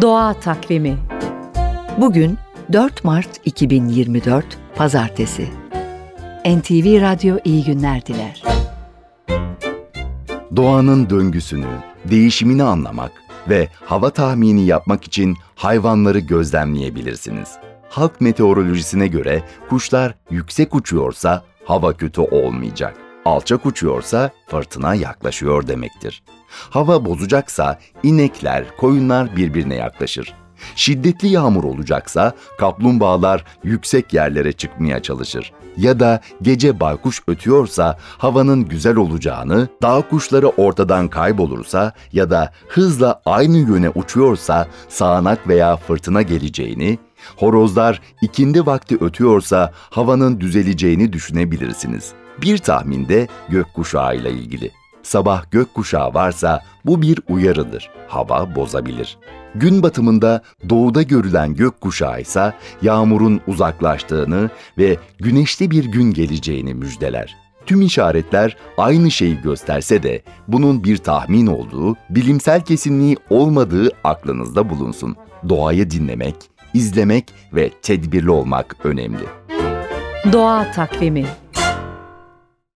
Doğa Takvimi Bugün 4 Mart 2024 Pazartesi NTV Radyo iyi günler diler. Doğanın döngüsünü, değişimini anlamak ve hava tahmini yapmak için hayvanları gözlemleyebilirsiniz. Halk meteorolojisine göre kuşlar yüksek uçuyorsa hava kötü olmayacak. Alçak uçuyorsa fırtına yaklaşıyor demektir. Hava bozacaksa inekler, koyunlar birbirine yaklaşır. Şiddetli yağmur olacaksa kaplumbağalar yüksek yerlere çıkmaya çalışır. Ya da gece baykuş ötüyorsa havanın güzel olacağını, dağ kuşları ortadan kaybolursa ya da hızla aynı yöne uçuyorsa sağanak veya fırtına geleceğini, horozlar ikindi vakti ötüyorsa havanın düzeleceğini düşünebilirsiniz. Bir tahminde gökkuşağı ile ilgili. Sabah gökkuşağı varsa bu bir uyarıdır. Hava bozabilir. Gün batımında doğuda görülen gökkuşağı ise yağmurun uzaklaştığını ve güneşli bir gün geleceğini müjdeler. Tüm işaretler aynı şeyi gösterse de bunun bir tahmin olduğu, bilimsel kesinliği olmadığı aklınızda bulunsun. Doğayı dinlemek, izlemek ve tedbirli olmak önemli. Doğa Takvimi